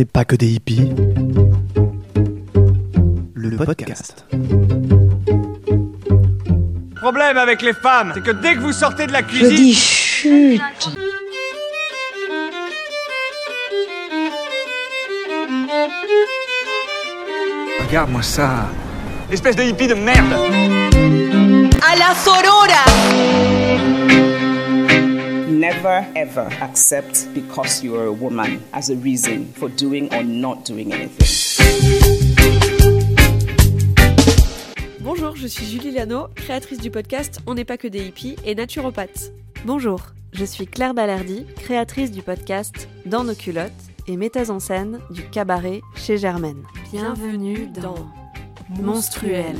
n'est pas que des hippies. Le podcast. Problème avec les femmes, c'est que dès que vous sortez de la Je cuisine, dis chut. regarde-moi ça. Espèce de hippie de merde. À la Sorora. Never ever accept because you are a woman as a reason for doing or not doing anything. Bonjour, je suis Julie Lano, créatrice du podcast On n'est pas que des hippies et naturopathe. Bonjour, je suis Claire Ballardi, créatrice du podcast Dans nos culottes et metteuse en scène du cabaret chez Germaine. Bienvenue dans Monstruel.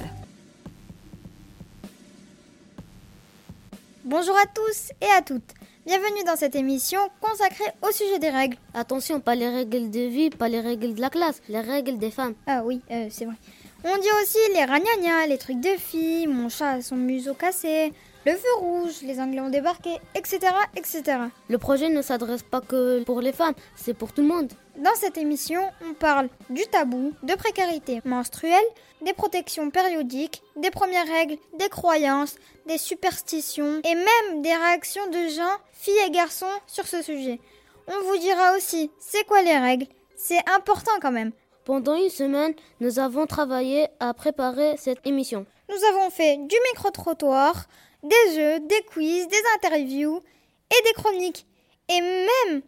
Bonjour à tous et à toutes. Bienvenue dans cette émission consacrée au sujet des règles. Attention, pas les règles de vie, pas les règles de la classe, les règles des femmes. Ah oui, euh, c'est vrai. On dit aussi les ragnagnas, les trucs de filles, mon chat a son museau cassé, le feu rouge, les anglais ont débarqué, etc. etc. Le projet ne s'adresse pas que pour les femmes, c'est pour tout le monde. Dans cette émission, on parle du tabou, de précarité menstruelle, des protections périodiques, des premières règles, des croyances, des superstitions et même des réactions de gens, filles et garçons sur ce sujet. On vous dira aussi c'est quoi les règles, c'est important quand même. Pendant une semaine, nous avons travaillé à préparer cette émission. Nous avons fait du micro-trottoir, des jeux, des quiz, des interviews et des chroniques. Et même,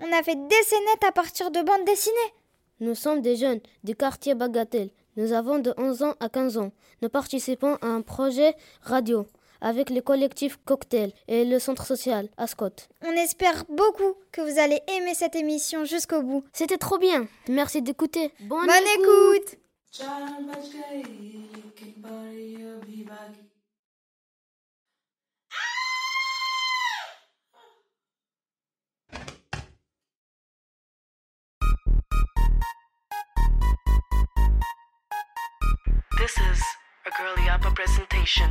on a fait des scénettes à partir de bandes dessinées. Nous sommes des jeunes du quartier Bagatelle. Nous avons de 11 ans à 15 ans. Nous participons à un projet radio avec le collectif Cocktail et le centre social Ascot. On espère beaucoup que vous allez aimer cette émission jusqu'au bout. C'était trop bien. Merci d'écouter. Bonne, Bonne écoute This is a Girly Upper presentation.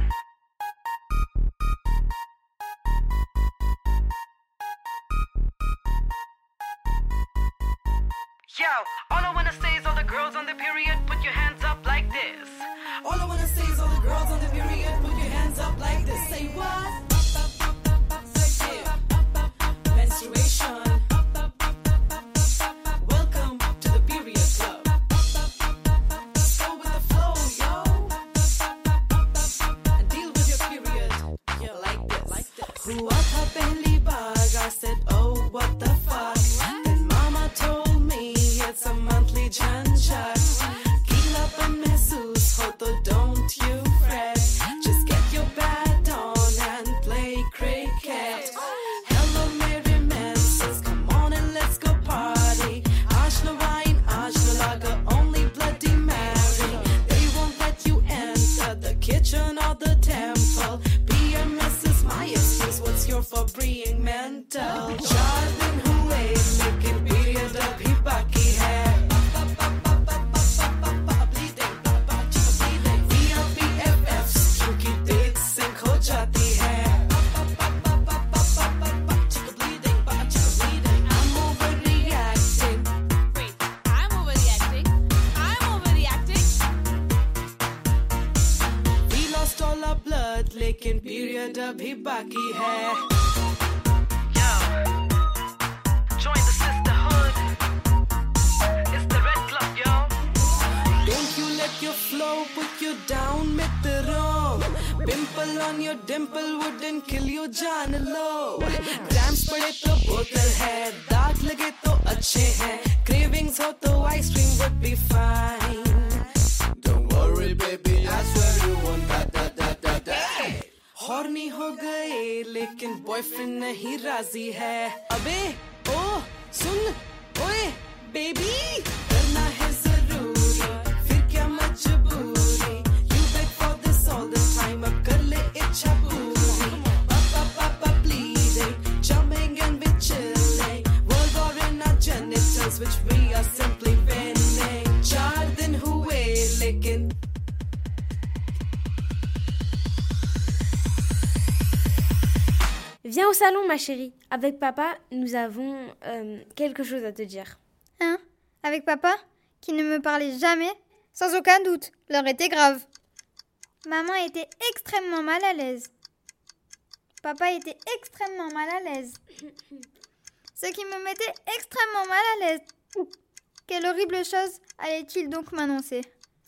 Yo, all I wanna say is all the girls on the period, put your hands up like this. All I wanna say is all the girls on the period, put your hands up like this. Say what? Menstruation. हुआ था पहली बार, I said, oh, what the fuck. Then mama told me it's a monthly झंझट. Horny हो गए, लेकिन बॉयफ्रेंड नहीं राज़ी है. अबे, ओ, सुन, ओए, baby, Viens au salon, ma chérie. Avec papa, nous avons euh, quelque chose à te dire. Hein? Avec papa, qui ne me parlait jamais, sans aucun doute, l'heure était grave. Maman était extrêmement mal à l'aise. Papa était extrêmement mal à l'aise. Ce qui me mettait extrêmement mal à l'aise. Quelle horrible chose allait-il donc m'annoncer?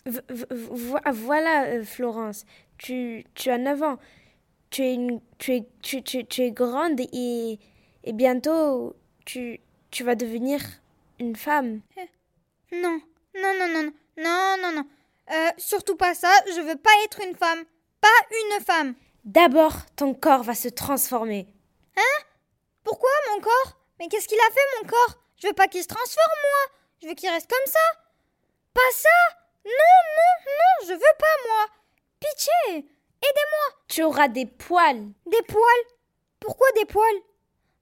Voilà, euh, Florence, tu, tu as 9 ans. Tu es, une, tu es, tu, tu- tu es grande et, et bientôt tu, tu vas devenir une femme. Non, non, non, non, non, non, non, non. Euh, surtout pas ça, je veux pas être une femme. Pas une femme. D'abord, ton corps va se transformer. Hein? Pourquoi mon corps? Mais qu'est-ce qu'il a fait mon corps? Je veux pas qu'il se transforme moi. Je veux qu'il reste comme ça. Pas ça Non, non, non, je veux pas moi. Pitié Aidez-moi Tu auras des poils. Des poils? Pourquoi des poils?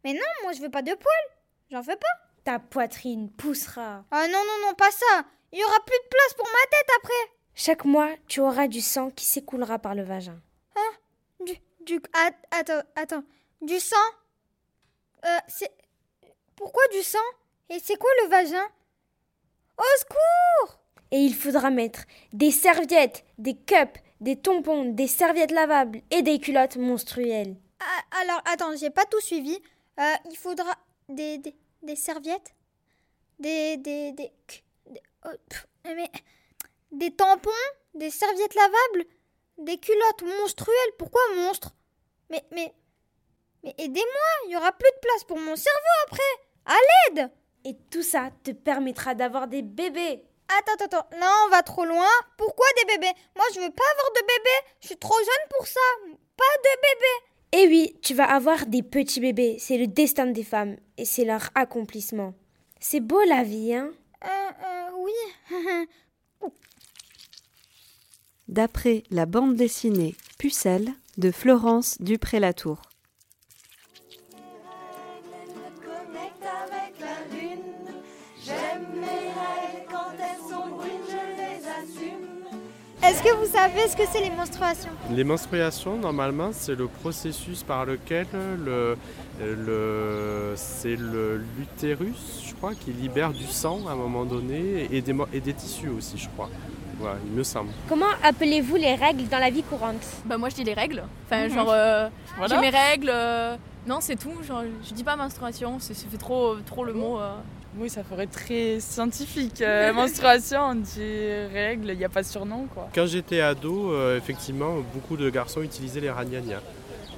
Mais non, moi je veux pas de poils. J'en veux pas. Ta poitrine poussera. Ah non, non, non, pas ça. Il y aura plus de place pour ma tête après. Chaque mois, tu auras du sang qui s'écoulera par le vagin. Hein? Du. Du. at- Attends, attends. Du sang? Euh, c'est. Pourquoi du sang? Et c'est quoi le vagin? Au secours Et il faudra mettre des serviettes, des cups, des tampons, des serviettes lavables et des culottes monstruelles. Ah, Alors, attends, j'ai pas tout suivi. Euh, il faudra des, des, des serviettes Des. Des. Des. des- oh, pff, mais. Des tampons Des serviettes lavables Des culottes monstruelles Pourquoi monstre? Mais. Mais. Mais aidez-moi Il y aura plus de place pour mon cerveau après À l'aide Et tout ça te permettra d'avoir des bébés. Attends, attends, attends, là on va trop loin. Pourquoi des bébés? Moi je veux pas avoir de bébés. Je suis trop jeune pour ça. Pas de bébés. Et oui, tu vas avoir des petits bébés. C'est le destin des femmes et c'est leur accomplissement. C'est beau la vie, hein? Euh, euh, oui. D'après la bande dessinée Pucelle de Florence Dupré-Latour. Est-ce que vous savez ce que c'est les menstruations Les menstruations, normalement, c'est le processus par lequel le, le, c'est le- l'utérus, je crois, qui libère du sang à un moment donné et des, mo- et des tissus aussi, je crois. Voilà, il me semble. Comment appelez-vous les règles dans la vie courante? Bah moi je dis les règles. Enfin Mhm. genre euh, Voilà. j'ai mes règles. euh, non c'est tout. Genre je dis pas menstruation. C'est ça fait trop trop le mot. euh. Oui, ça ferait très scientifique. Euh, menstruation, on dit règles, il n'y a pas de surnom quoi. Quand j'étais ado, euh, effectivement, beaucoup de garçons utilisaient les ragnagnas.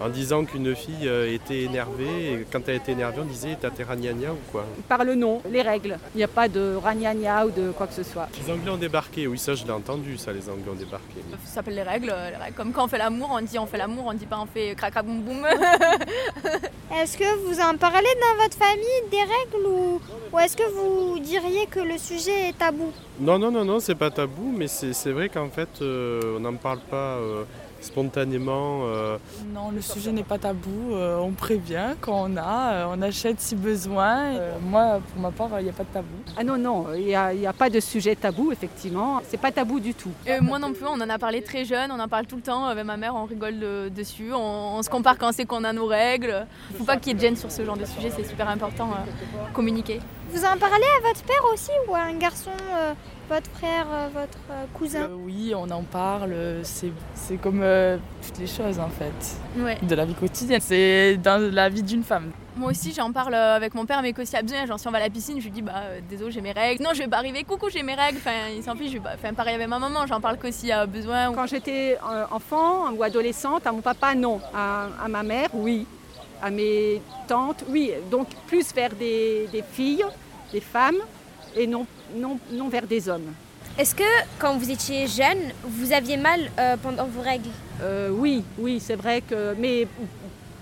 En disant qu'une fille euh, était énervée, et quand elle était énervée, on disait T'as tes ragnagnas ou quoi? Par le nom, les règles. Il n'y a pas de ragnagna ou de quoi que ce soit. Les Anglais ont débarqué, oui, ça je l'ai entendu, ça, les Anglais ont débarqué. Ça s'appelle les règles, euh, les règles. Comme quand on fait l'amour, on dit on fait l'amour, on dit pas on fait crac crac boum boum. Est-ce que vous en parlez dans votre famille des règles ou, ou est-ce que vous diriez que le sujet est tabou? Non, non, non, non, c'est pas tabou, mais c'est c'est vrai qu'en fait, euh, on n'en parle pas euh, spontanément. euh, Non, le sujet n'est pas tabou, euh, on prévient quand on a, euh, on achète si besoin. Euh, moi, pour ma part, il n'y a pas de tabou. Ah non, non, il n'y a, il y a pas de sujet tabou, effectivement. C'est pas tabou du tout. Euh, moi non plus, on en a parlé très jeune, on en parle tout le temps avec ma mère, on rigole de- dessus, on, on se compare quand c'est qu'on a nos règles. Faut pas qu'il y ait de gêne sur ce genre de sujet, c'est super important euh, communiquer. Vous en parlez à votre père aussi ou à un garçon, euh, votre frère, euh, votre euh, cousin Euh, oui, on en parle, c'est c'est comme euh, toutes les choses en fait. Ouais. De la vie quotidienne, c'est dans la vie d'une femme. Moi aussi, j'en parle avec mon père, mais qu'aussi a besoin. Genre, si on va à la piscine, je lui dis, bah, euh, désolé, j'ai mes règles. Non, je vais pas arriver, coucou, j'ai mes règles. Enfin, il s'en fiche. je vais pas- Enfin, pareil avec ma maman, j'en parle qu'aussi a besoin. Quand j'étais enfant ou adolescente, à mon papa, non. À, à ma mère, oui. À mes tantes, oui. Donc plus vers des, des filles, des femmes, et non, non, non vers des hommes. Est-ce que quand vous étiez jeune, vous aviez mal euh, pendant vos règles? Euh, oui, oui, c'est vrai que, mais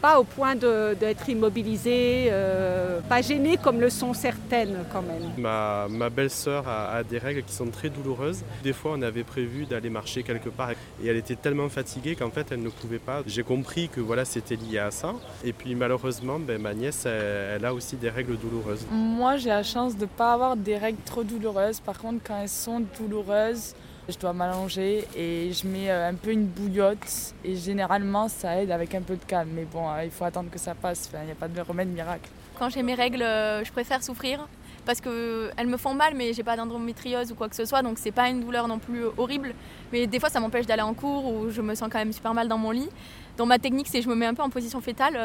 pas au point de- d'être immobilisée, euh, pas gênée comme le sont certaines quand même. Ma, ma belle-sœur a, a des règles qui sont très douloureuses. Des fois, on avait prévu d'aller marcher quelque part et elle était tellement fatiguée qu'en fait, elle ne pouvait pas. J'ai compris que voilà, c'était lié à ça. Et puis malheureusement, ben, ma nièce, elle, elle a aussi des règles douloureuses. Moi, j'ai la chance de ne pas avoir des règles trop douloureuses. Par contre, quand elles sont douloureuses, je dois m'allonger et je mets euh, un peu une bouillotte. Et généralement, ça aide avec un peu de calme. Mais bon, euh, il faut attendre que ça passe. Il n'y a pas de remède miracle. Quand j'ai mes règles, euh, je préfère souffrir. parce qu'elles me font mal, mais j'ai pas d'endométriose ou quoi que ce soit, donc c'est pas une douleur non plus horrible. Mais des fois, ça m'empêche d'aller en cours ou je me sens quand même super mal dans mon lit. Donc ma technique, c'est je me mets un peu en position fétale,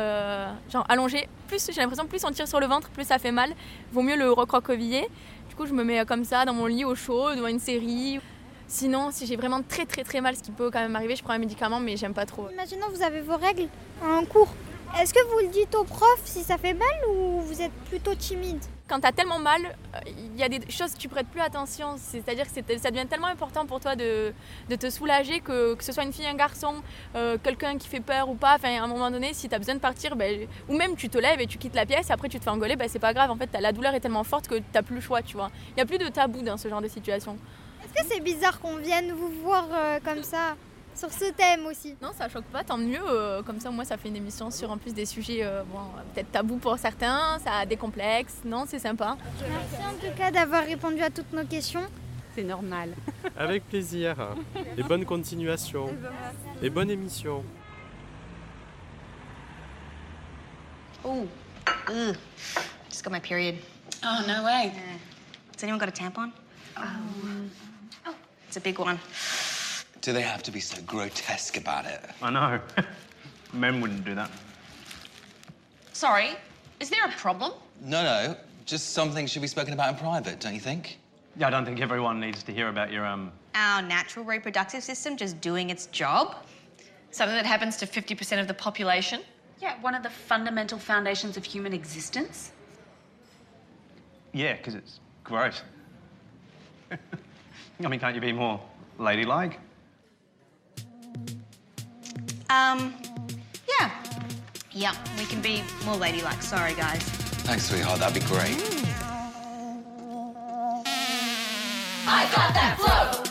genre allongée. Plus j'ai l'impression plus on tire sur le ventre, plus ça fait mal. Vaut mieux le recroqueviller. Du coup, je me mets comme ça dans mon lit au chaud, devant une série. Sinon, si j'ai vraiment très très très mal, ce qui peut quand même arriver, je prends un médicament, mais j'aime pas trop. Imaginons vous avez vos règles en cours. Est-ce que vous le dites au prof si ça fait mal ou vous êtes plutôt timide Quand t'as tellement mal, euh, il y a des choses que tu prêtes plus attention. C'est-à-dire que ça devient tellement important pour toi de, de te soulager que que ce soit une fille, un garçon, euh, quelqu'un qui fait peur ou pas. Enfin, à un moment donné, si t'as besoin de partir, ben, ou même tu te lèves et tu quittes la pièce, après tu te fais engueuler, ben, c'est pas grave. En fait, la douleur est tellement forte que t'as plus le choix, tu vois. Il y a plus de tabou dans ce genre de situation. Est-ce que c'est bizarre qu'on vienne vous voir euh, comme ça sur ce thème aussi? Non, ça choque pas, tant mieux. euh, comme ça, moi, ça fait une émission sur en plus des sujets euh, bon, peut-être tabous pour certains, ça décomplexe. Non, c'est sympa. Merci en tout cas d'avoir répondu à toutes nos questions. C'est normal. Avec plaisir. Et bonne continuation. Et bonne émission. Oh, ugh. Just got my period. Oh, no way. Has anyone got a tampon? Oh, it's a big one. Do they have to be so grotesque about it? I know. Men wouldn't do that. Sorry, is there a problem? No, no. Just something should be spoken about in private, don't you think? Yeah, I don't think everyone needs to hear about your um. Our natural reproductive system just doing its job? Something that happens to 50% of the population? Yeah, one of the fundamental foundations of human existence. Yeah, because it's gross. I mean, can't you be more ladylike? Um, yeah. Yeah, we can be more ladylike. Sorry, guys. Thanks, sweetheart. That'd be great. I got that flow.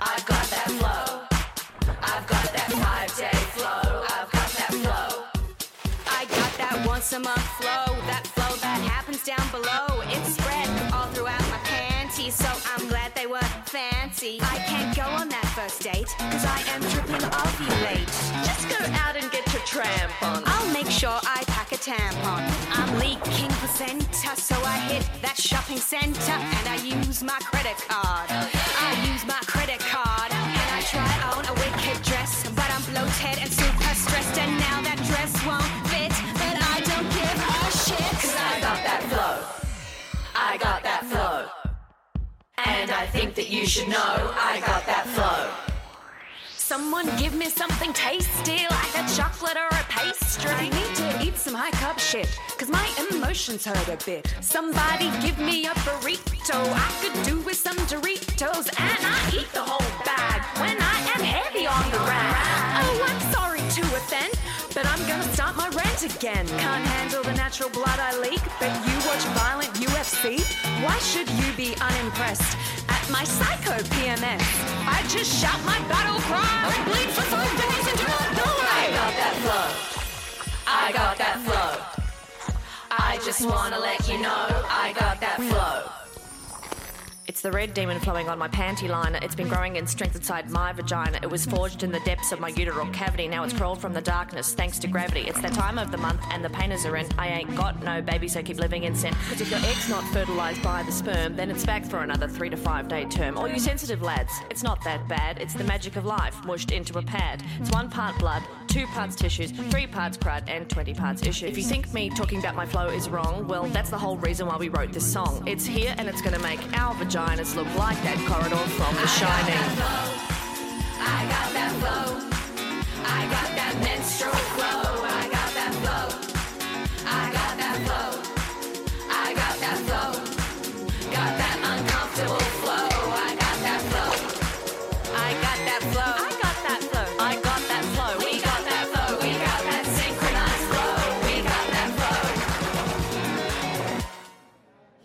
I've got that flow. I've got that five day flow. I've got that flow. I got that once a month flow, that flow that happens down below. It's spread all throughout my so I'm glad they were fancy. I can't go on that first date, cause I am tripping ovulate. Just go out and get your tramp on. I'll make sure I pack a tampon. I'm leaking placenta, so I hit that shopping center and I use my credit card. I use my credit card and I try on a wicked dress, but I'm bloated and super stressed, and now that dress won't fit. But I don't give a shit, Cause I got that flow. I got that flow. And I think that you should know I got that flow. Someone give me something tasty like a chocolate or a pastry. I need to eat some high carb shit, cause my emotions hurt a bit. Somebody give me a burrito. I could do with some Doritos, and I eat the whole bag when I am heavy on the rag. Oh, I'm sorry to offend, but I'm gonna start my rant again. Can't handle the natural blood I leak, but you should you be unimpressed at my psycho PMS? I just shout my battle cry and bleed for five days until I I die. got that flow. I got that flow. I just wanna let you know I got that flow. The red demon flowing on my panty liner. It's been growing in strength inside my vagina. It was forged in the depths of my uterine cavity. Now it's crawled from the darkness thanks to gravity. It's that time of the month and the painters are in. I ain't got no baby, so keep living in sin. Because if your egg's not fertilized by the sperm, then it's back for another three to five day term. All you sensitive lads, it's not that bad. It's the magic of life mushed into a pad. It's one part blood, two parts tissues, three parts crud, and 20 parts issues. If you think me talking about my flow is wrong, well, that's the whole reason why we wrote this song. It's here and it's gonna make our like that corridor from The Shining.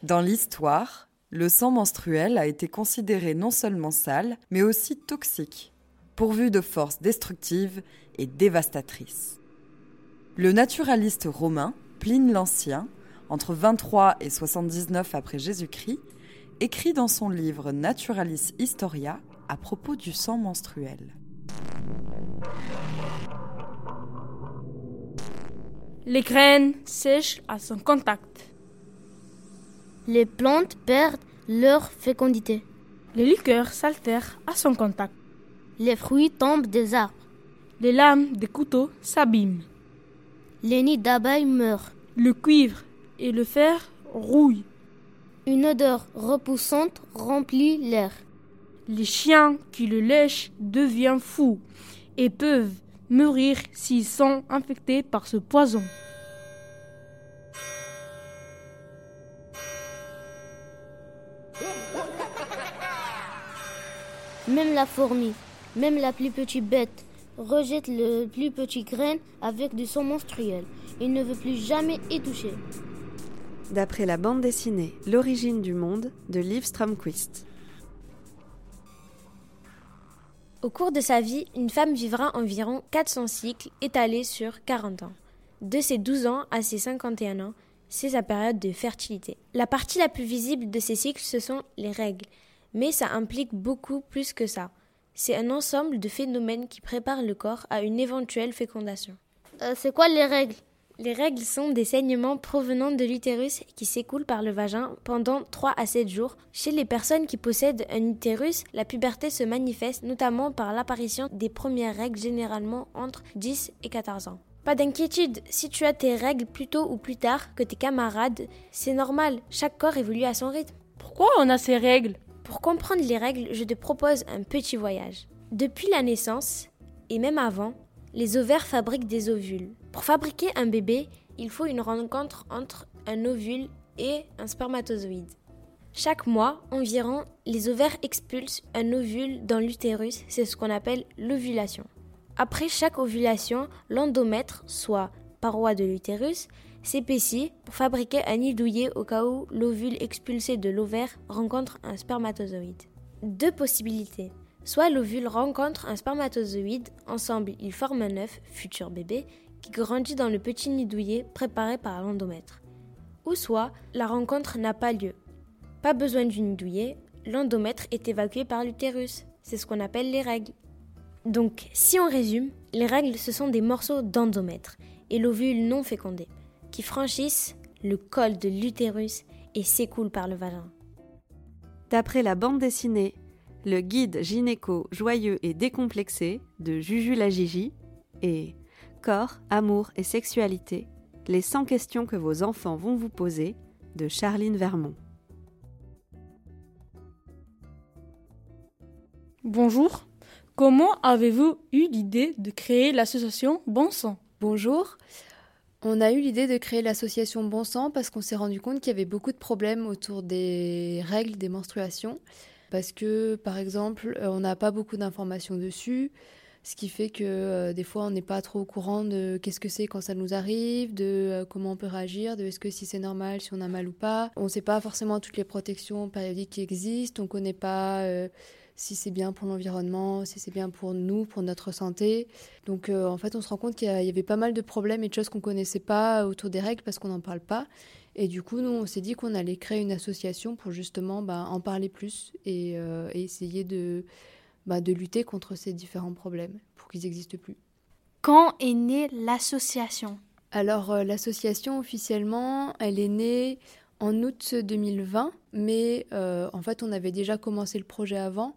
Dans l'histoire, le sang menstruel a été considéré non seulement sale, mais aussi toxique, pourvu de forces destructives et dévastatrices. Le naturaliste romain Pline l'Ancien, entre 23 et 79 après Jésus-Christ, écrit dans son livre Naturalis Historia à propos du sang menstruel. Les graines sèchent à son contact. Les plantes perdent leur fécondité. Les liqueurs s'altèrent à son contact. Les fruits tombent des arbres. Les lames des couteaux s'abîment. Les nids d'abeilles meurent. Le cuivre et le fer rouillent. Une odeur repoussante remplit l'air. Les chiens qui le lèchent deviennent fous et peuvent mourir s'ils sont infectés par ce poison. Même la fourmi, même la plus petite bête, rejette le plus petit grain avec du sang menstruel. Il ne veut plus jamais y toucher. D'après la bande dessinée L'origine du monde de Liv Stromquist. Au cours de sa vie, une femme vivra environ 400 cycles étalés sur 40 ans. De ses 12 ans à ses 51 ans, c'est sa période de fertilité. La partie la plus visible de ces cycles, ce sont les règles. Mais ça implique beaucoup plus que ça. C'est un ensemble de phénomènes qui préparent le corps à une éventuelle fécondation. Euh, c'est quoi les règles? Les règles sont des saignements provenant de l'utérus qui s'écoulent par le vagin pendant 3 à 7 jours. Chez les personnes qui possèdent un utérus, la puberté se manifeste notamment par l'apparition des premières règles généralement entre 10 et 14 ans. Pas d'inquiétude, si tu as tes règles plus tôt ou plus tard que tes camarades, c'est normal, chaque corps évolue à son rythme. Pourquoi on a ces règles? Pour comprendre les règles, je te propose un petit voyage. Depuis la naissance, et même avant, les ovaires fabriquent des ovules. Pour fabriquer un bébé, il faut une rencontre entre un ovule et un spermatozoïde. Chaque mois, environ, les ovaires expulsent un ovule dans l'utérus, c'est ce qu'on appelle l'ovulation. Après chaque ovulation, l'endomètre, soit paroi de l'utérus, s'épaissit pour fabriquer un nid douillet au cas où l'ovule expulsé de l'ovaire rencontre un spermatozoïde. Deux possibilités. Soit l'ovule rencontre un spermatozoïde, ensemble ils forment un œuf, futur bébé, qui grandit dans le petit nid douillet préparé par l'endomètre. Ou soit la rencontre n'a pas lieu. Pas besoin du nid douillet, l'endomètre est évacué par l'utérus. C'est ce qu'on appelle les règles. Donc, si on résume, les règles ce sont des morceaux d'endomètre et l'ovule non fécondé qui franchissent le col de l'utérus et s'écoulent par le vagin. D'après la bande dessinée Le guide gynéco joyeux et décomplexé de Juju la Gigi et Corps, amour et sexualité, les 100 questions que vos enfants vont vous poser de Charline Vermont. Bonjour, comment avez-vous eu l'idée de créer l'association Bon Sang? Bonjour. On a eu l'idée de créer l'association Bon Sang parce qu'on s'est rendu compte qu'il y avait beaucoup de problèmes autour des règles des menstruations. Parce que, par exemple, euh, on n'a pas beaucoup d'informations dessus, ce qui fait que euh, des fois on n'est pas trop au courant de qu'est-ce que c'est quand ça nous arrive, de euh, comment on peut réagir, de est-ce que si c'est normal, si on a mal ou pas. On ne sait pas forcément toutes les protections périodiques qui existent, on ne connaît pas si c'est bien pour l'environnement, si c'est bien pour nous, pour notre santé. Donc euh, en fait, on se rend compte qu'il y, avait pas mal de problèmes et de choses qu'on connaissait pas autour des règles parce qu'on n'en parle pas. Et du coup, nous, on s'est dit qu'on allait créer une association pour justement bah, en parler plus et, euh, et essayer de, bah, de lutter contre ces différents problèmes pour qu'ils n'existent plus. Quand est née l'association? Alors, euh, l'association, officiellement, elle est née en août 2020, mais euh, en fait on avait déjà commencé le projet avant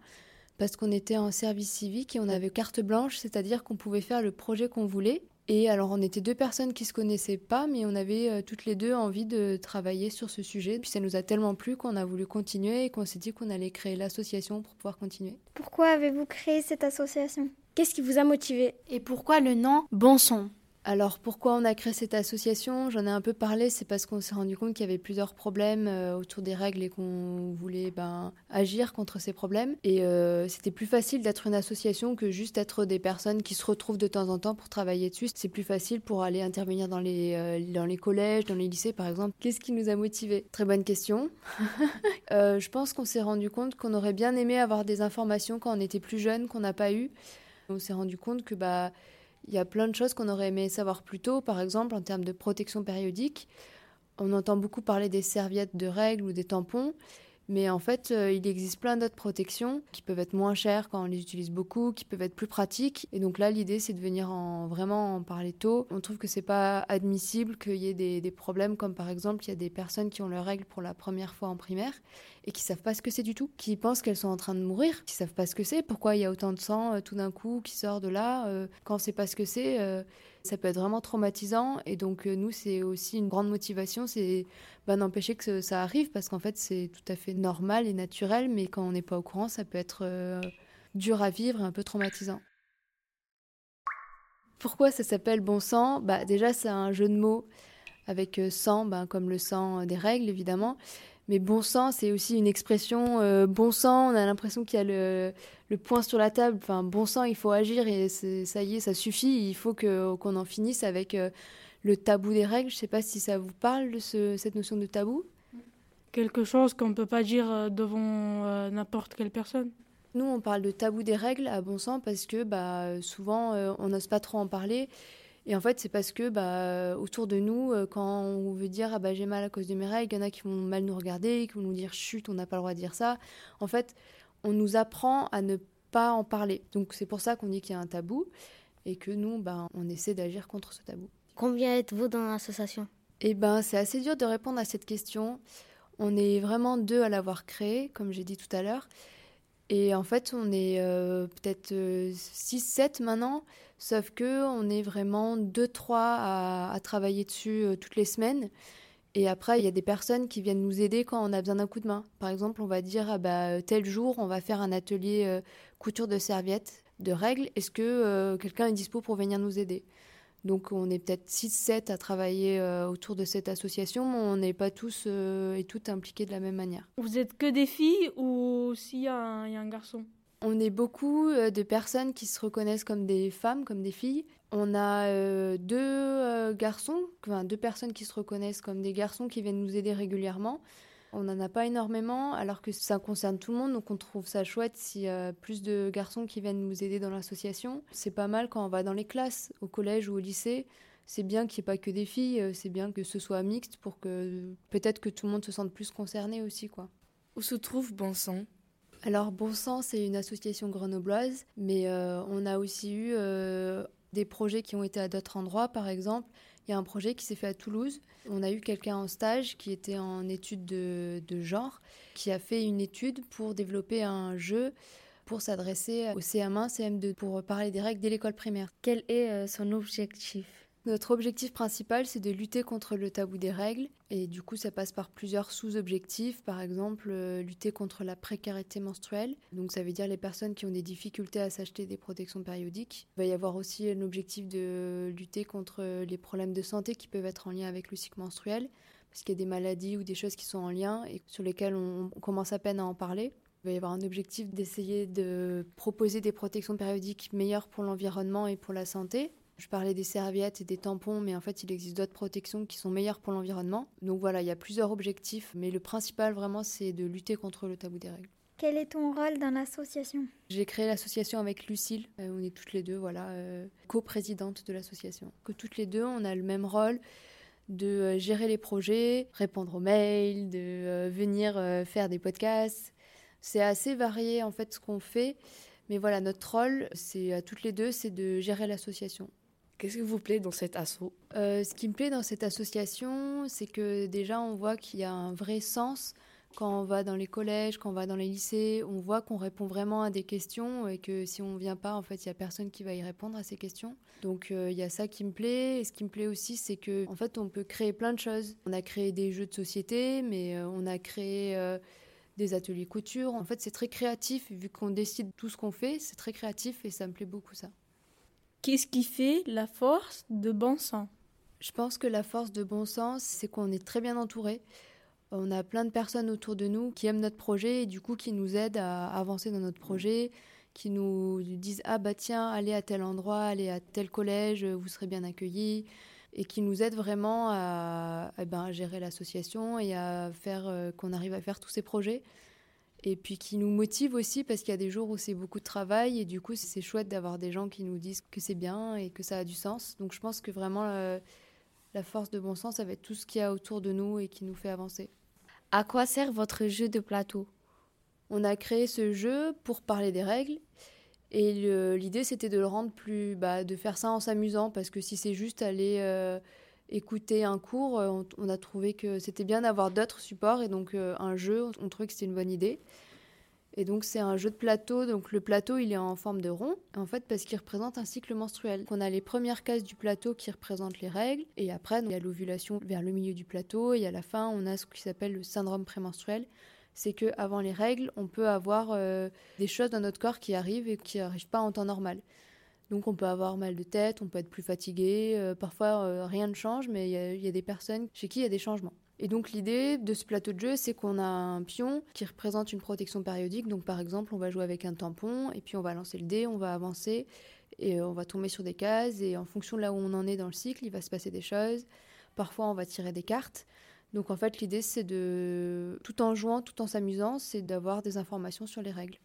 parce qu'on était en service civique et on avait carte blanche, c'est-à-dire qu'on pouvait faire le projet qu'on voulait. Et alors on était deux personnes qui se connaissaient pas, mais on avait euh, toutes les deux envie de travailler sur ce sujet. Puis ça nous a tellement plu qu'on a voulu continuer et qu'on s'est dit qu'on allait créer l'association pour pouvoir continuer. Pourquoi avez-vous créé cette association? Qu'est-ce qui vous a motivé? Et pourquoi le nom Bon Son alors pourquoi on a créé cette association? J'en ai un peu parlé, c'est parce qu'on s'est rendu compte qu'il y avait plusieurs problèmes euh, autour des règles et qu'on voulait ben, agir contre ces problèmes. Et euh, c'était plus facile d'être une association que juste être des personnes qui se retrouvent de temps en temps pour travailler dessus. C'est plus facile pour aller intervenir dans les, euh, dans les collèges, dans les lycées par exemple. Qu'est-ce qui nous a motivés? Très bonne question. je pense qu'on s'est rendu compte qu'on aurait bien aimé avoir des informations quand on était plus jeune qu'on n'a pas eu. On s'est rendu compte que bah il y a plein de choses qu'on aurait aimé savoir plus tôt, par exemple en termes de protection périodique. On entend beaucoup parler des serviettes de règles ou des tampons, Mais en fait, euh, il existe plein d'autres protections qui peuvent être moins chères quand on les utilise beaucoup, qui peuvent être plus pratiques. Et donc là, l'idée, c'est de venir en, vraiment en parler tôt. On trouve que c'est pas admissible qu'il y ait des, problèmes comme par exemple, il y a des personnes qui ont leurs règles pour la première fois en primaire et qui savent pas ce que c'est du tout, qui pensent qu'elles sont en train de mourir, qui savent pas ce que c'est, pourquoi il y a autant de sang euh, tout d'un coup qui sort de là, euh, quand on sait pas ce que c'est, ça peut être vraiment traumatisant. Et donc euh, nous, c'est aussi une grande motivation, c'est bah, d'empêcher que ce- ça arrive parce qu'en fait c'est tout à fait normal et naturel, mais quand on n'est pas au courant, ça peut être euh, dur à vivre et un peu traumatisant. Pourquoi ça s'appelle bon sang? Bah, Déjà, c'est un jeu de mots avec euh, sang, bah, comme le sang des règles, évidemment. Mais bon sang, c'est aussi une expression euh, bon sang. On a l'impression qu'il y a le, le point sur la table. Enfin, bon sang, il faut agir et ça y est, ça suffit. Il faut qu'on en finisse avec euh, le tabou des règles. Je sais pas si ça vous parle, ce- cette notion de tabou. Quelque chose qu'on ne peut pas dire euh, devant euh, n'importe quelle personne. Nous, on parle de tabou des règles à bon sang parce que bah, souvent, on n'ose pas trop en parler. Et en fait, c'est parce que bah, autour de nous, euh, quand on veut dire ah bah, j'ai mal à cause de mes règles, il y en a qui vont mal nous regarder, qui vont nous dire chut, on n'a pas le droit de dire ça. En fait, on nous apprend à ne pas en parler. Donc c'est pour ça qu'on dit qu'il y a un tabou et que nous, bah, on essaie d'agir contre ce tabou. Combien êtes-vous dans l'association? Eh ben, c'est assez dur de répondre à cette question. On est vraiment deux à l'avoir créé, comme j'ai dit tout à l'heure. Et en fait, on est euh, peut-être 6-7 maintenant, sauf que on est vraiment 2-3 à, à travailler dessus euh, toutes les semaines. Et après, il y a des personnes qui viennent nous aider quand on a besoin d'un coup de main. Par exemple, on va dire, ah bah, tel jour, on va faire un atelier euh, couture de serviettes, de règles. Est-ce que euh, quelqu'un est dispo pour venir nous aider? Donc on est peut-être 6-7 à travailler euh, autour de cette association, mais on n'est pas tous euh, et toutes impliqués de la même manière. Vous êtes que des filles ou s'il y a un garçon? On est beaucoup euh, de personnes qui se reconnaissent comme des femmes, comme des filles. On a euh, deux euh, garçons, enfin deux personnes qui se reconnaissent comme des garçons qui viennent nous aider régulièrement. On n'en a pas énormément, alors que ça concerne tout le monde, donc on trouve ça chouette s'il y a plus de garçons qui viennent nous aider dans l'association. C'est pas mal quand on va dans les classes, au collège ou au lycée. C'est bien qu'il n'y ait pas que des filles, c'est bien que ce soit mixte pour que peut-être que tout le monde se sente plus concerné aussi, quoi. Où se trouve Bon Sang Alors, Bon Sang, c'est une association grenobloise, mais euh, on a aussi eu euh, des projets qui ont été à d'autres endroits. Par exemple, il y a un projet qui s'est fait à Toulouse. On a eu quelqu'un en stage qui était en étude de, de genre, qui a fait une étude pour développer un jeu pour s'adresser au CM1, CM2, pour parler des règles dès l'école primaire. Quel est euh, son objectif? Notre objectif principal, c'est de lutter contre le tabou des règles. Et du coup, ça passe par plusieurs sous-objectifs. Par exemple, euh, lutter contre la précarité menstruelle. Donc, ça veut dire les personnes qui ont des difficultés à s'acheter des protections périodiques. Il va y avoir aussi un objectif de lutter contre les problèmes de santé qui peuvent être en lien avec le cycle menstruel. Parce qu'il y a des maladies ou des choses qui sont en lien et sur lesquelles on commence à peine à en parler. Il va y avoir un objectif d'essayer de proposer des protections périodiques meilleures pour l'environnement et pour la santé. Je parlais des serviettes et des tampons, mais en fait, il existe d'autres protections qui sont meilleures pour l'environnement. Donc voilà, il y a plusieurs objectifs, mais le principal vraiment, c'est de lutter contre le tabou des règles. Quel est ton rôle dans l'association? J'ai créé l'association avec Lucille. Euh, on est toutes les deux, voilà, euh, coprésidentes de l'association. Que toutes les deux, on a le même rôle de euh, gérer les projets, répondre aux mails, de euh, venir faire des podcasts. C'est assez varié en fait ce qu'on fait, mais voilà, notre rôle, c'est à toutes les deux, c'est de gérer l'association. Qu'est-ce qui vous plaît dans cet assaut Euh, ce qui me plaît dans cette association, c'est que déjà on voit qu'il y a un vrai sens quand on va dans les collèges, quand on va dans les lycées, on voit qu'on répond vraiment à des questions et que si on vient pas, en fait, il y a personne qui va y répondre à ces questions. Donc euh, il y a ça qui me plaît. Et ce qui me plaît aussi, c'est que en fait, on peut créer plein de choses. On a créé des jeux de société, mais euh, on a créé des ateliers couture. En fait, c'est très créatif vu qu'on décide tout ce qu'on fait. C'est très créatif et ça me plaît beaucoup ça. Qu'est-ce qui fait la force de bon sang Je pense que la force de bon sens, c'est qu'on est très bien entouré. On a plein de personnes autour de nous qui aiment notre projet et du coup qui nous aident à avancer dans notre projet, qui nous disent ah bah tiens allez à tel endroit, allez à tel collège, vous serez bien accueillis et qui nous aident vraiment à, eh ben, gérer l'association et à faire euh, qu'on arrive à faire tous ces projets. Et puis qui nous motivent aussi parce qu'il y a des jours où c'est beaucoup de travail et du coup c'est chouette d'avoir des gens qui nous disent que c'est bien et que ça a du sens. Donc je pense que vraiment euh, la force de bon sens, ça va être tout ce qu'il y a autour de nous et qui nous fait avancer. À quoi sert votre jeu de plateau? On a créé ce jeu pour parler des règles. Et l'idée, c'était de le rendre plus. Bah, de faire ça en s'amusant. Parce que si c'est juste aller euh, écouter un cours, euh, on, a trouvé que c'était bien d'avoir d'autres supports. Et donc, euh, un jeu, on trouvait que c'était une bonne idée. Et donc c'est un jeu de plateau. Donc le plateau, il est en forme de rond, en fait parce qu'il représente un cycle menstruel. On a les premières cases du plateau qui représentent les règles, et après il y a l'ovulation vers le milieu du plateau, et à la fin on a ce qui s'appelle le syndrome prémenstruel. C'est que avant les règles, on peut avoir euh, des choses dans notre corps qui arrivent et qui n'arrivent pas en temps normal. Donc on peut avoir mal de tête, on peut être plus fatigué, euh, parfois euh, rien ne change, mais il y, y, a des personnes chez qui il y a des changements. Et donc l'idée de ce plateau de jeu, c'est qu'on a un pion qui représente une protection périodique. Donc par exemple, on va jouer avec un tampon et puis on va lancer le dé, on va avancer et on va tomber sur des cases et en fonction de là où on en est dans le cycle, il va se passer des choses. Parfois, on va tirer des cartes. Donc en fait, l'idée, c'est de, tout en jouant, tout en s'amusant, c'est d'avoir des informations sur les règles.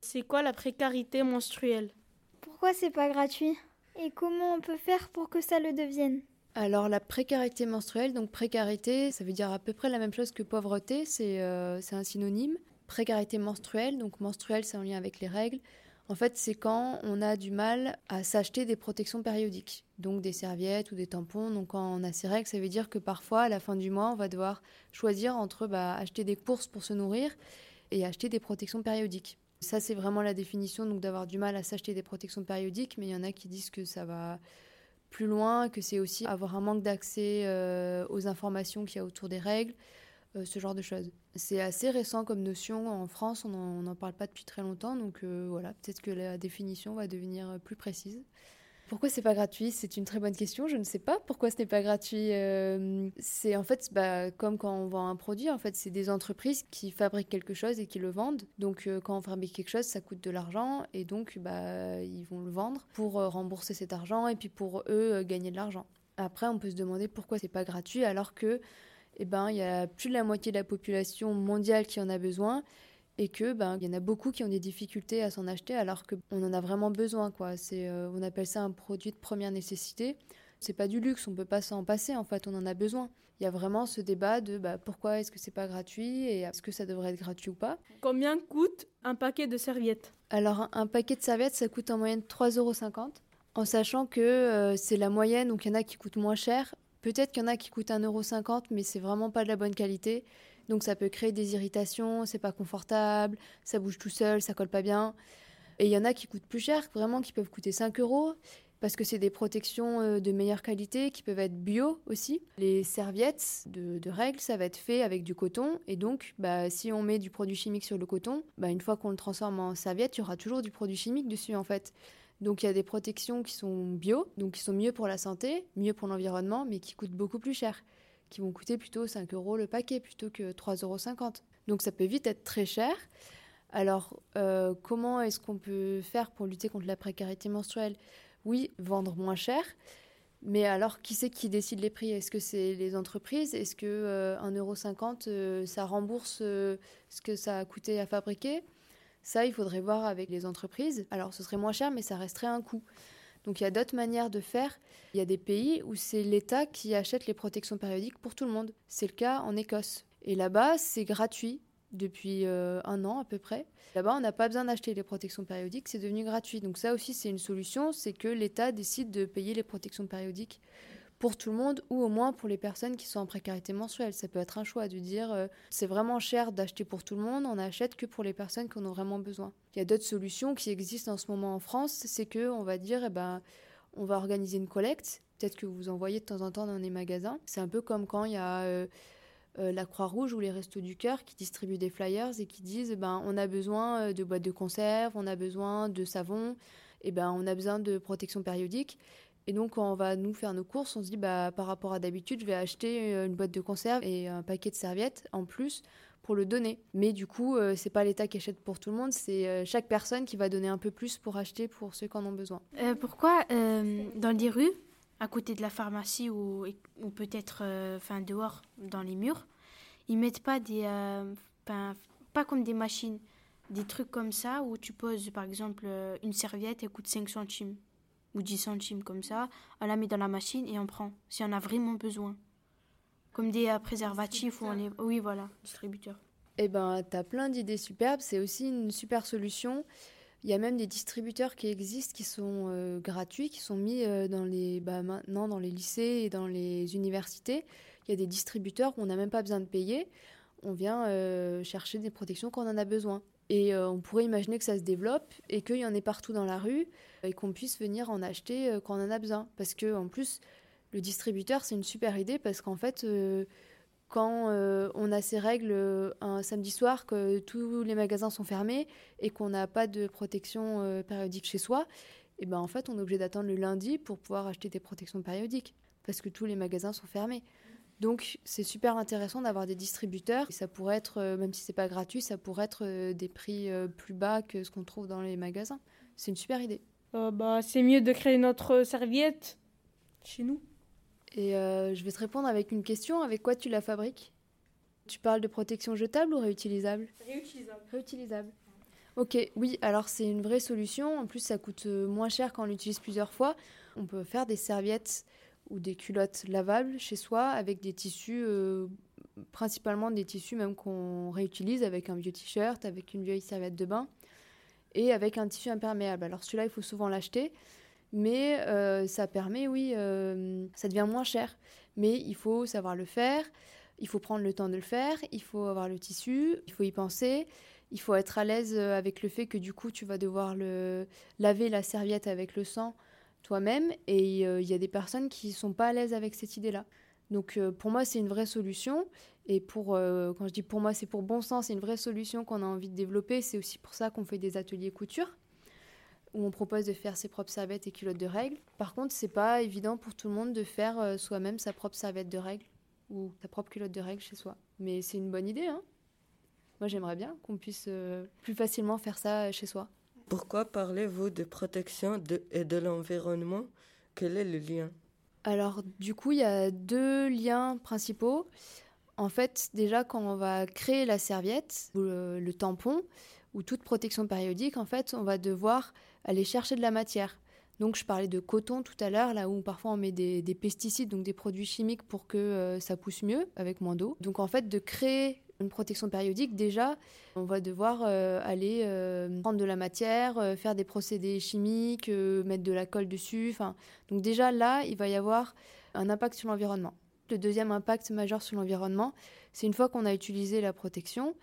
C'est quoi la précarité menstruelle? Pourquoi c'est pas gratuit? Et comment on peut faire pour que ça le devienne? Alors la précarité menstruelle, donc précarité, ça veut dire à peu près la même chose que pauvreté, c'est euh, un synonyme. Précarité menstruelle, donc menstruelle c'est en lien avec les règles. En fait, c'est quand on a du mal à s'acheter des protections périodiques, donc des serviettes ou des tampons. Donc quand on a ces règles, ça veut dire que parfois à la fin du mois, on va devoir choisir entre bah, acheter des courses pour se nourrir et acheter des protections périodiques. Ça, c'est vraiment la définition, d'avoir du mal à s'acheter des protections périodiques, mais il y en a qui disent que ça va plus loin, que c'est aussi avoir un manque d'accès euh, aux informations qu'il y a autour des règles, euh, ce genre de choses. C'est assez récent comme notion en France, on n'en parle pas depuis très longtemps, donc euh, voilà, peut-être que la définition va devenir plus précise. Pourquoi c'est pas gratuit? C'est une très bonne question. Je ne sais pas pourquoi ce n'est pas gratuit. Euh, c'est en fait bah, comme quand on vend un produit. En fait, c'est des entreprises qui fabriquent quelque chose et qui le vendent. Donc, euh, quand on fabrique quelque chose, ça coûte de l'argent et donc bah, ils vont le vendre pour euh, rembourser cet argent et puis pour eux gagner de l'argent. Après, on peut se demander pourquoi c'est pas gratuit alors que, eh ben, il y a plus de la moitié de la population mondiale qui en a besoin et que ben il y en a beaucoup qui ont des difficultés à s'en acheter alors qu'on en a vraiment besoin quoi. C'est euh, on appelle ça un produit de première nécessité. C'est pas du luxe, on peut pas s'en passer en fait, on en a besoin. Il y a vraiment ce débat de bah, pourquoi est-ce que c'est pas gratuit et est-ce que ça devrait être gratuit ou pas. Combien coûte un paquet de serviettes? Alors un, paquet de serviettes ça coûte en moyenne 3,50 euros en sachant que euh, c'est la moyenne, donc il y en a qui coûtent moins cher. Peut-être qu'il y en a qui coûtent 1,50€, mais c'est vraiment pas de la bonne qualité. Donc ça peut créer des irritations, c'est pas confortable, ça bouge tout seul, ça colle pas bien. Et il y en a qui coûtent plus cher, vraiment qui peuvent coûter 5 euros parce que c'est des protections euh, de meilleure qualité qui peuvent être bio aussi. Les serviettes de, règles, ça va être fait avec du coton et donc bah, si on met du produit chimique sur le coton, bah, une fois qu'on le transforme en serviette, il y aura toujours du produit chimique dessus en fait. Donc il y a des protections qui sont bio, donc qui sont mieux pour la santé, mieux pour l'environnement, mais qui coûtent beaucoup plus cher qui vont coûter plutôt 5 euros le paquet plutôt que 3,50 euros. Donc ça peut vite être très cher. Alors euh, comment est-ce qu'on peut faire pour lutter contre la précarité menstruelle? Oui, vendre moins cher. Mais alors, qui c'est qui décide les prix? Est-ce que c'est les entreprises? Est-ce que euh, 1,50€, euh, ça rembourse euh, ce que ça a coûté à fabriquer? Ça, il faudrait voir avec les entreprises. Alors, ce serait moins cher, mais ça resterait un coût. Donc il y a d'autres manières de faire. Il y a des pays où c'est l'État qui achète les protections périodiques pour tout le monde. C'est le cas en Écosse. Et là-bas, c'est gratuit depuis euh, un an à peu près. Là-bas, on n'a pas besoin d'acheter les protections périodiques, c'est devenu gratuit. Donc ça aussi, c'est une solution, c'est que l'État décide de payer les protections périodiques pour tout le monde ou au moins pour les personnes qui sont en précarité mensuelle. Ça peut être un choix de dire euh, c'est vraiment cher d'acheter pour tout le monde, on n'achète que pour les personnes qui en ont vraiment besoin. Il y a d'autres solutions qui existent en ce moment en France, c'est que on va dire eh ben on va organiser une collecte, peut-être que vous en voyez de temps en temps dans les magasins. C'est un peu comme quand il y a euh, euh, la Croix-Rouge ou les Restos du Cœur qui distribuent des flyers et qui disent eh ben on a besoin de boîtes de conserve, on a besoin de savon, et eh ben on a besoin de protection périodique. Et donc, quand on va nous faire nos courses, on se dit, bah, par rapport à d'habitude, je vais acheter euh, une boîte de conserve et un paquet de serviettes en plus pour le donner. Mais du coup, euh, c'est pas l'État qui achète pour tout le monde, c'est euh, chaque personne qui va donner un peu plus pour acheter pour ceux qui en ont besoin. pourquoi dans les rues, à côté de la pharmacie ou, ou peut-être enfin dehors dans les murs, ils mettent pas des, pas comme des machines, des trucs comme ça où tu poses par exemple une serviette et coûte 5 centimes? Ou 10 centimes comme ça, on la met dans la machine et on prend, si on a vraiment besoin. Comme des euh, préservatifs ou on les... Oui, voilà, distributeurs. Eh ben, tu as plein d'idées superbes. C'est aussi une super solution. Il y a même des distributeurs qui existent, qui sont euh, gratuits, qui sont mis euh, dans les, bah, maintenant dans les lycées et dans les universités. Il y a des distributeurs où on n'a même pas besoin de payer. On vient chercher des protections quand on en a besoin. Et on pourrait imaginer que ça se développe et qu'il y en ait partout dans la rue et qu'on puisse venir en acheter quand on en a besoin. Parce que en plus, le distributeur, c'est une super idée parce qu'en fait, quand euh, on a ces règles euh, un samedi soir, que tous les magasins sont fermés et qu'on n'a pas de protection euh, périodique chez soi, et ben en fait on est obligé d'attendre le lundi pour pouvoir acheter des protections périodiques parce que tous les magasins sont fermés. Donc c'est super intéressant d'avoir des distributeurs. Et ça pourrait être, même si c'est pas gratuit, ça pourrait être des prix plus bas que ce qu'on trouve dans les magasins. C'est une super idée. bah, c'est mieux de créer notre serviette chez nous. Et euh, je vais te répondre avec une question. Avec quoi tu la fabriques? Tu parles de protection jetable ou réutilisable? Réutilisable. Réutilisable. Ok, oui, alors c'est une vraie solution. En plus, ça coûte euh, moins cher quand on l'utilise plusieurs fois. On peut faire des serviettes ou des culottes lavables chez soi avec des tissus, euh, principalement des tissus même qu'on réutilise avec un vieux t-shirt, avec une vieille serviette de bain et avec un tissu imperméable. Alors celui-là, il faut souvent l'acheter mais euh, ça permet, oui, euh, ça devient moins cher. Mais il faut savoir le faire, il faut prendre le temps de le faire, il faut avoir le tissu, il faut y penser, il faut être à l'aise avec le fait que du coup tu vas devoir le laver la serviette avec le sang toi-même. Et il y a des personnes qui sont pas à l'aise avec cette idée-là. Donc pour moi, c'est une vraie solution. Et pour, quand je dis pour moi, c'est pour bon sens, c'est une vraie solution qu'on a envie de développer. C'est aussi pour ça qu'on fait des ateliers couture où on propose de faire ses propres serviettes et culottes de règles. Par contre, c'est pas évident pour tout le monde de faire euh, soi-même sa propre serviette de règles ou sa propre culotte de règles chez soi. Mais c'est une bonne idée, hein Moi, j'aimerais bien qu'on puisse euh, plus facilement faire ça euh, chez soi. Pourquoi parlez-vous de protection et de l'environnement? Quel est le lien? Alors, du coup, il y a deux liens principaux. En fait, déjà, quand on va créer la serviette ou le tampon, ou toute protection périodique, en fait, on va devoir aller chercher de la matière. Donc je parlais de coton tout à l'heure, là où parfois on met des, pesticides, donc des produits chimiques pour que euh, ça pousse mieux avec moins d'eau. Donc en fait de créer une protection périodique, déjà on va devoir euh, aller euh, prendre de la matière, faire des procédés chimiques, mettre de la colle dessus. Donc déjà là il va y avoir un impact sur l'environnement. Le deuxième impact majeur sur l'environnement, c'est une fois qu'on a utilisé la protection,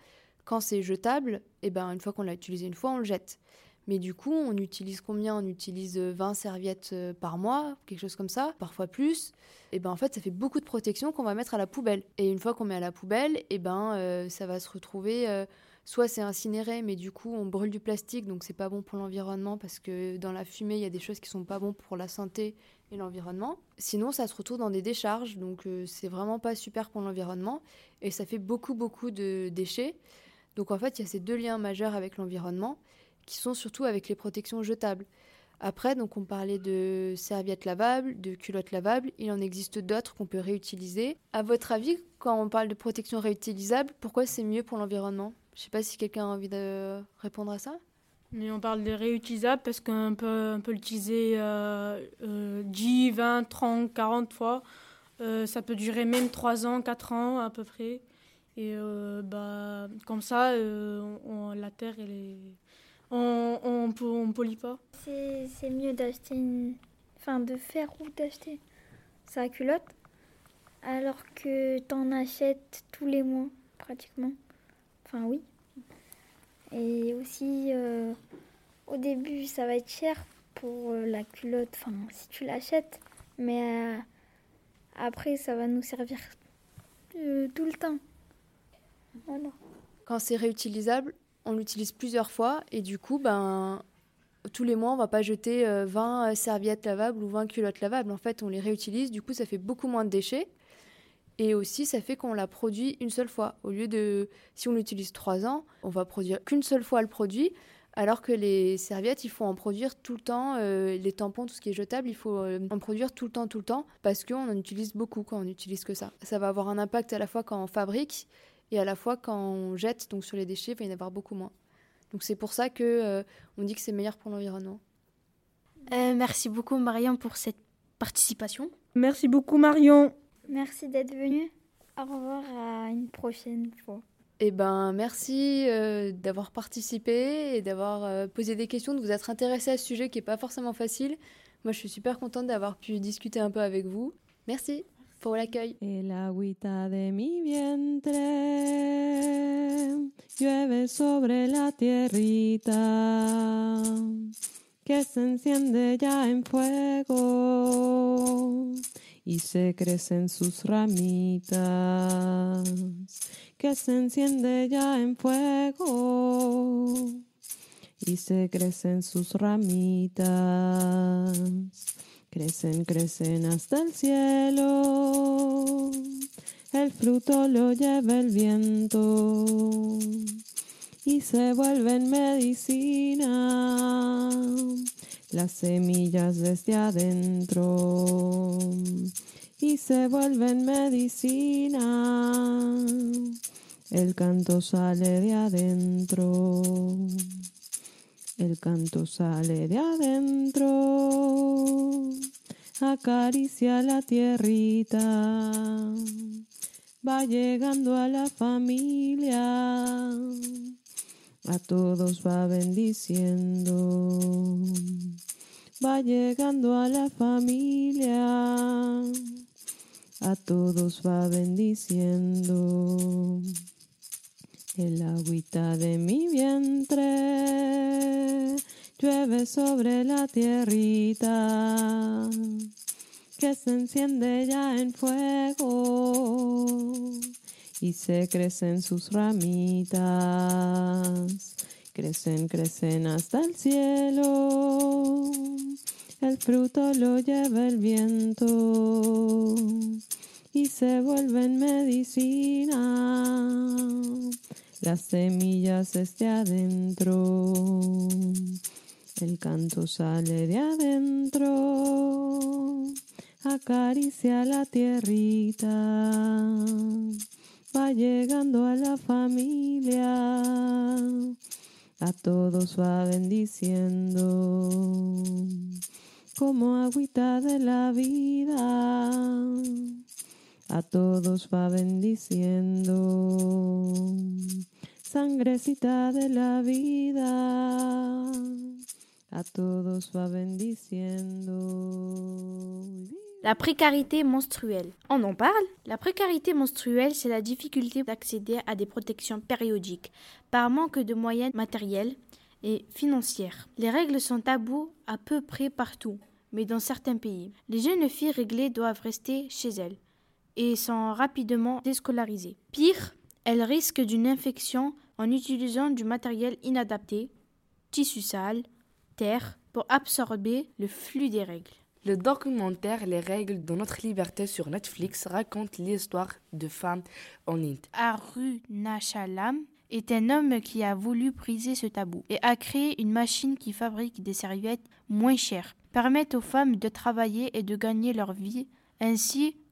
quand c'est jetable, eh ben, une fois qu'on l'a utilisé une fois, on le jette. Mais du coup, on utilise combien? On utilise 20 serviettes euh, par mois, quelque chose comme ça, parfois plus. Et ben en fait, ça fait beaucoup de protection qu'on va mettre à la poubelle. Et une fois qu'on met à la poubelle, et ben euh, ça va se retrouver euh, soit c'est incinéré, mais du coup on brûle du plastique, donc c'est pas bon pour l'environnement parce que dans la fumée il y a des choses qui sont pas bon pour la santé et l'environnement. Sinon, ça se retrouve dans des décharges, donc c'est vraiment pas super pour l'environnement et ça fait beaucoup beaucoup de déchets. Donc en fait, il y a ces deux liens majeurs avec l'environnement qui sont surtout avec les protections jetables. Après, donc on parlait de serviettes lavables, de culottes lavables, il en existe d'autres qu'on peut réutiliser. À votre avis, quand on parle de protection réutilisable, pourquoi c'est mieux pour l'environnement? Je sais pas si quelqu'un a envie de répondre à ça. Mais on parle de réutilisable parce qu'on peut, peut l'utiliser euh, 10, 20, 30, 40 fois. Euh, ça peut durer même 3 ans, 4 ans à peu près. Et euh, bah, comme ça, euh, on, la terre, elle est... on on, on polie pas. C'est mieux d'acheter une... Enfin, de faire ou d'acheter sa culotte alors que t'en achètes tous les mois, pratiquement. Enfin, oui. Et aussi, euh, au début, ça va être cher pour la culotte, enfin, si tu l'achètes. Mais après, ça va nous servir tout le temps. Quand c'est réutilisable, on l'utilise plusieurs fois et du coup, ben, tous les mois, on va pas jeter 20 euh, euh, serviettes lavables ou 20 culottes lavables. En fait, on les réutilise. Du coup, ça fait beaucoup moins de déchets. Et aussi, ça fait qu'on la produit une seule fois. Au lieu de, si on l'utilise trois ans, on va produire qu'une seule fois le produit. Alors que les serviettes, il faut en produire tout le temps. Euh, les tampons, tout ce qui est jetable, il faut en produire tout le temps, tout le temps. Parce qu'on en utilise beaucoup quand on n'utilise que ça. Ça va avoir un impact à la fois quand on fabrique et à la fois quand on jette donc sur les déchets, il va y en avoir beaucoup moins. Donc c'est pour ça que euh, on dit que c'est meilleur pour l'environnement. Euh, merci beaucoup Marion pour cette participation. Merci beaucoup Marion. Merci d'être venue. Au revoir à une prochaine fois. Eh ben, merci euh, d'avoir participé et d'avoir euh, posé des questions, de vous être intéressé à ce sujet qui n'est pas forcément facile. Moi, je suis super contente d'avoir pu discuter un peu avec vous. Merci El agüita de mi vientre llueve sobre la tierrita que se enciende ya en fuego y se crecen sus ramitas que se enciende ya en fuego y se crecen sus ramitas Crecen, crecen hasta el cielo. El fruto lo lleva el viento y se vuelven medicina. Las semillas desde adentro y se vuelven medicina. El canto sale de adentro. El canto sale de adentro, acaricia la tierrita, va llegando a la familia, a todos va bendiciendo, va llegando a la familia, a todos va bendiciendo. El agüita de mi vientre. Llueve sobre la tierrita que se enciende ya en fuego y se crecen sus ramitas, crecen, crecen hasta el cielo. El fruto lo lleva el viento y se vuelven medicina las semillas desde adentro, el canto sale de adentro, acaricia la tierrita, va llegando a la familia, a todos va bendiciendo, como agüita de la vida. A todos va bendiciendo. La précarité menstruelle. On en parle? La précarité menstruelle, c'est la difficulté d'accéder à des protections périodiques par manque de moyens matériels et financiers. Les règles sont tabous à peu près partout, mais dans certains pays. Les jeunes filles réglées doivent rester chez elles et sont rapidement déscolarisées. Pire, elles risquent d'une infection en utilisant du matériel inadapté, tissu sale, terre, pour absorber le flux des règles. Le documentaire Les règles de notre liberté sur Netflix raconte l'histoire de femmes en Inde. Arunachalam est un homme qui a voulu briser ce tabou et a créé une machine qui fabrique des serviettes moins chères, permettent aux femmes de travailler et de gagner leur vie ainsi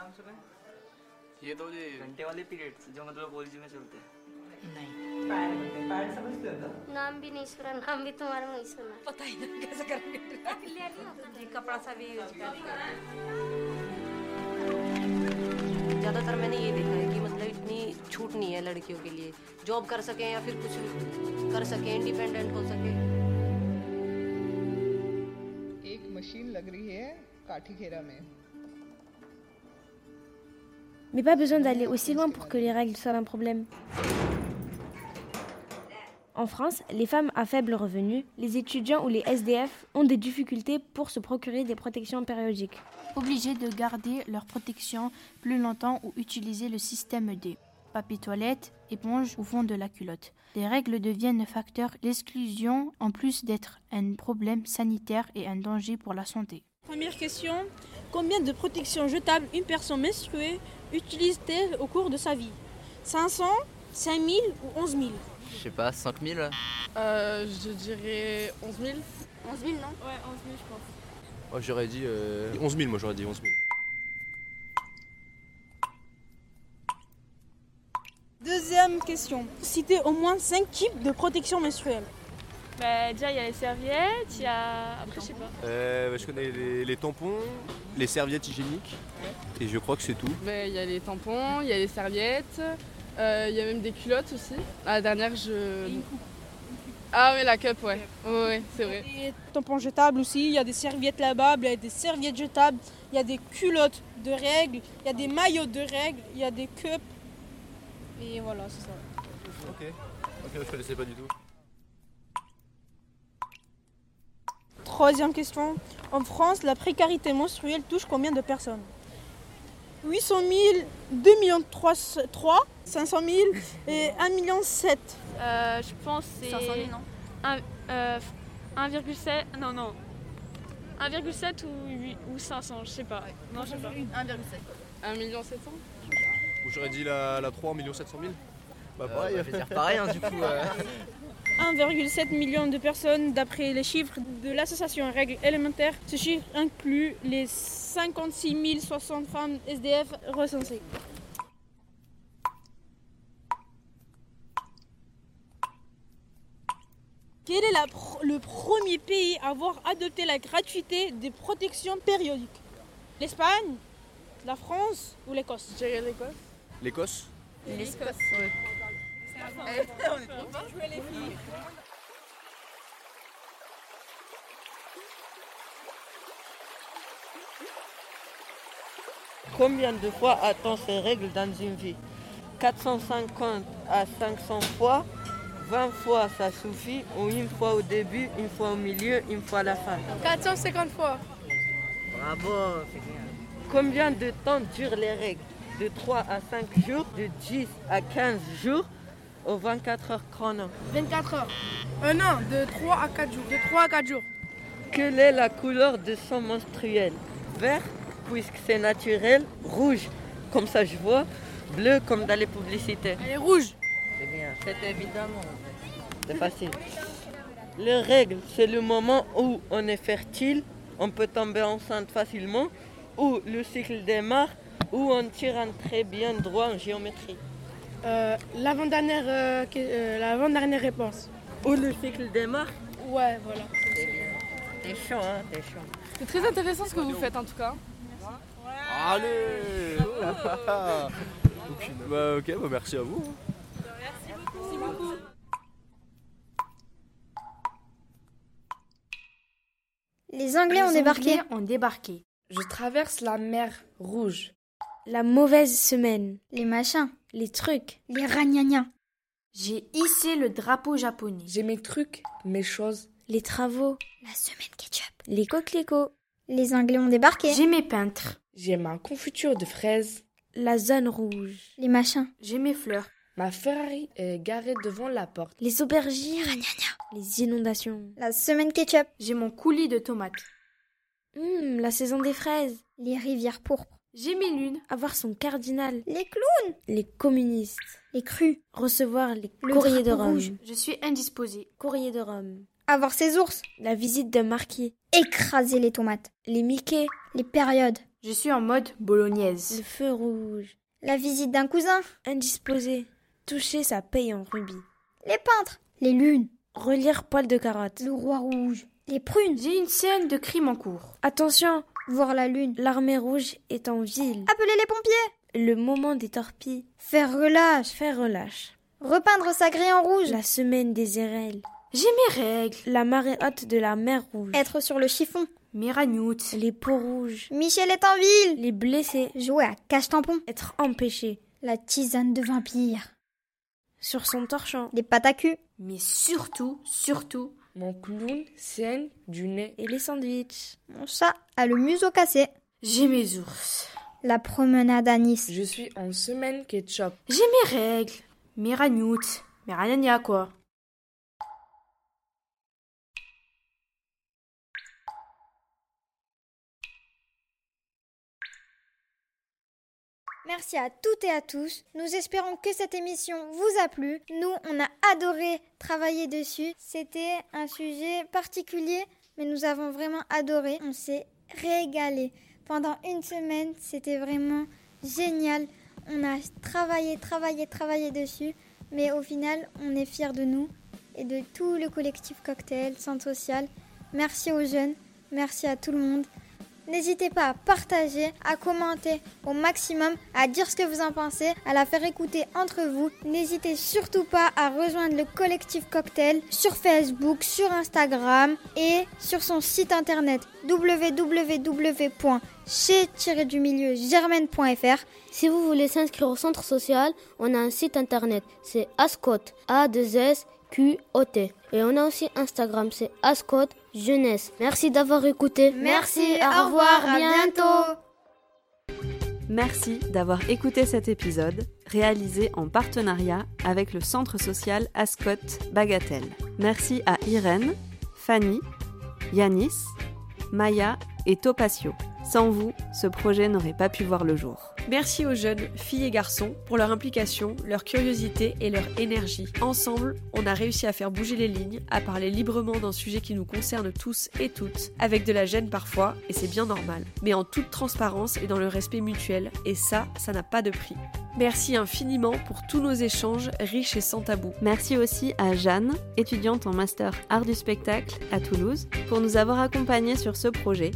नाम सुना ये तो ये घंटे वाले पीरियड्स जो मतलब ओरिजिन में चलते हैं। नहीं। पैड पैड समझते हो ना? नाम भी नहीं सुना नाम भी तुम्हारा नहीं सुना। पता ही नहीं कैसे करेंगे। कपड़ा सा भी यूज़ ज़्यादातर मैंने ये देखा है कि मतलब इतनी छूट नहीं है लड़कियों के लिए। जॉब कर सकें या फिर कुछ कर सकें इंडिपेंडेंट हो सके। एक मशीन लग रही है काठी खेरा में। Mais pas besoin d'aller aussi loin pour que les règles soient un problème. En France, les femmes à faible revenu, les étudiants ou les SDF ont des difficultés pour se procurer des protections périodiques. Obligés de garder leur protection plus longtemps ou utiliser le système D. Papier toilette, éponge au fond de la culotte. Les règles deviennent facteur d'exclusion en plus d'être un problème sanitaire et un danger pour la santé. Première question, Combien de protections jetables une personne menstruée utilise-t-elle au cours de sa vie 500, 5000 ou 11 000 Je sais pas, 5000 Euh, je dirais 11 000. 11 000 non? Ouais, 11 000 je pense. Moi j'aurais dit euh, 11 000, moi j'aurais dit 11 000. Deuxième question. Citez au moins 5 types de protections menstruelles. Bah, déjà, il y a les serviettes, il y a. Après, je sais pas. Euh, je connais les, les tampons, les serviettes hygiéniques, et je crois que c'est tout. Ben, Il y a les tampons, il y a les serviettes, euh, il y a même des culottes aussi. Ah, La dernière, je. Ah, oui, la cup, ouais. Ouais, ouais, c'est vrai. Des tampons jetables aussi, il y a des serviettes lavables, il y a des serviettes jetables, il y a des culottes de règles, il y a des maillots de règles, il y a des cups. Et voilà, c'est ça. Ok, ok, je connaissais pas du tout. Troisième question. En France, la précarité menstruelle touche combien de personnes? 800 000, 2 millions 3, 500 000 et 1 million 7. Euh, je pense que c'est. 500 000, non? Un- euh, 1,7. Non, non. 1,7 ou, 8 ou 500, je sais pas. Non, je sais pas. 1,7. 1 million 700 Ou j'aurais dit la, la 3 700 000 Bah Euh, pareil. bah, je vais dire pareil, hein, du coup, euh. 1,7 million de personnes d'après les chiffres de l'association Règles élémentaires. Ce chiffre inclut les 56 060 femmes SDF recensées. Quel est la pr- le premier pays à avoir adopté la gratuité des protections périodiques? L'Espagne, la France ou l'Écosse? Je dirais l'Écosse. L'Écosse L'Écosse, ouais. On est trop fort. Jouer les filles. Combien de fois a-t-on ces règles dans une vie? 450 à 500 fois 20 fois ça suffit ou une fois au début, une fois au milieu, une fois à la fin? 450 fois. Bravo, c'est bien. Combien de temps durent les règles? De 3 à 5 jours, de 10 à 15 jours aux 24 heures chrono 24 heures. Euh, non, de 3 à 4 jours. De 3 à 4 jours. Quelle est la couleur de sang menstruel? Vert, puisque c'est naturel, rouge, comme ça je vois, bleu comme dans les publicités. Elle est rouge. C'est bien, c'est évidemment. C'est facile. Les règles, c'est le moment où on est fertile, on peut tomber enceinte facilement, où le cycle démarre, où on tire un très bien droit en géométrie. Euh, L'avant-dernière euh, euh, l'avant-dernière réponse. Où le cycle démarre Ouais, voilà. T'es chaud, hein, t'es chaud. C'est très intéressant ce que vous faites en tout cas. Allez Aucune- Bah ok, bah merci à vous. Merci beaucoup. Les Anglais ont débarqué. ont débarqué. Je traverse la mer Rouge. La mauvaise semaine. Les machins. Les trucs. Les ragnagnas. J'ai hissé le drapeau japonais. J'ai mes trucs, mes choses. Les travaux. La semaine ketchup. Les coquelicots. Les Anglais ont débarqué. J'ai mes peintres. J'ai ma confiture de fraises. La zone rouge. Les machins. J'ai mes fleurs. Ma Ferrari est garée devant la porte. Les aubergines. Les inondations. La semaine ketchup. J'ai mon coulis de tomates. Hum, la saison des fraises. Les rivières pourpres. J'ai mes lunes. Avoir son cardinal. Les clowns. Les communistes. Les crues. Recevoir les Le courriers de Rome. rouge. Je suis indisposée. Courrier de Rome. Avoir ses ours. La visite d'un marquis. Écraser les tomates. Les Mickey. Les périodes. Je suis en mode bolognaise. Le feu rouge. La visite d'un cousin. Indisposé. Toucher sa paye en rubis. Les peintres. Les lunes. Relire poil de carotte. Le roi rouge. Les prunes. J'ai une scène de crime en cours. Attention, Voir la lune. l'armée rouge est en ville. Appeler les pompiers. Le moment des torpilles. Faire relâche. Faire relâche. Repeindre sa grille en rouge. La semaine des érelles. J'ai mes règles. La marée haute de la mer rouge. Être sur le chiffon. Mes ragnoutes. Les peaux rouges. Michel est en ville. Les blessés. Jouer à cache-tampon. Être empêchés. La tisane de vampire. Sur son torchon. À cul. Mais surtout, surtout. Mon clown saigne du nez. Et les sandwichs. Mon chat a le museau cassé. J'ai mes ours. La promenade à Nice. Je suis en semaine ketchup. J'ai mes règles. Mes ragnoutes. Mes ragnagnas, quoi. Merci à toutes et à tous. Nous espérons que cette émission vous a plu. Nous, on a adoré travailler dessus. C'était un sujet particulier, mais nous avons vraiment adoré. On s'est régalé. Pendant une semaine, c'était vraiment génial. On a travaillé, travaillé, travaillé dessus. Mais au final, on est fiers de nous et de tout le collectif Cocktail, Centre Social. Merci aux jeunes, merci à tout le monde. N'hésitez pas à partager, à commenter au maximum, à dire ce que vous en pensez, à la faire écouter entre vous. N'hésitez surtout pas à rejoindre le collectif Cocktail sur Facebook, sur Instagram et sur son site internet www.chez-du-milieu-germaine.fr. Si vous voulez s'inscrire au centre social, on a un site internet, c'est Ascot, a 2 s q o t Et on a aussi Instagram, c'est Ascot Jeunesse. Merci d'avoir écouté. Merci, au revoir, à bientôt. Merci d'avoir écouté cet épisode, réalisé en partenariat avec le centre social Ascot Bagatelle. Merci à Irène, Fanny, Yanis, Maya et Topasio. Sans vous, ce projet n'aurait pas pu voir le jour. Merci aux jeunes, filles et garçons, pour leur implication, leur curiosité et leur énergie. Ensemble, on a réussi à faire bouger les lignes, à parler librement d'un sujet qui nous concerne tous et toutes, avec de la gêne parfois, et c'est bien normal, mais en toute transparence et dans le respect mutuel, et ça, ça n'a pas de prix. Merci infiniment pour tous nos échanges riches et sans tabou. Merci aussi à Jeanne, étudiante en master art du spectacle à Toulouse, pour nous avoir accompagnés sur ce projet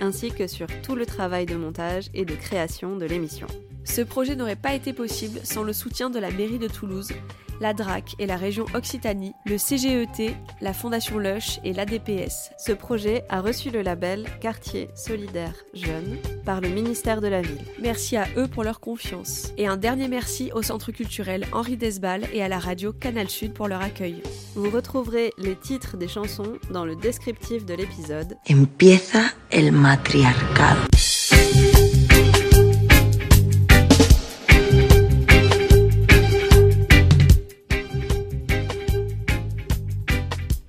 ainsi que sur tout le travail de montage et de création de l'émission. Ce projet n'aurait pas été possible sans le soutien de la mairie de Toulouse, la DRAC et la région Occitanie, le CGET, la Fondation Lush et l'ADPS. Ce projet a reçu le label Quartier solidaire jeune par le ministère de la Ville. Merci à eux pour leur confiance. Et un dernier merci au Centre culturel Henri Desbal et à la radio Canal Sud pour leur accueil. Vous retrouverez les titres des chansons dans le descriptif de l'épisode. Empieza el matriarcado.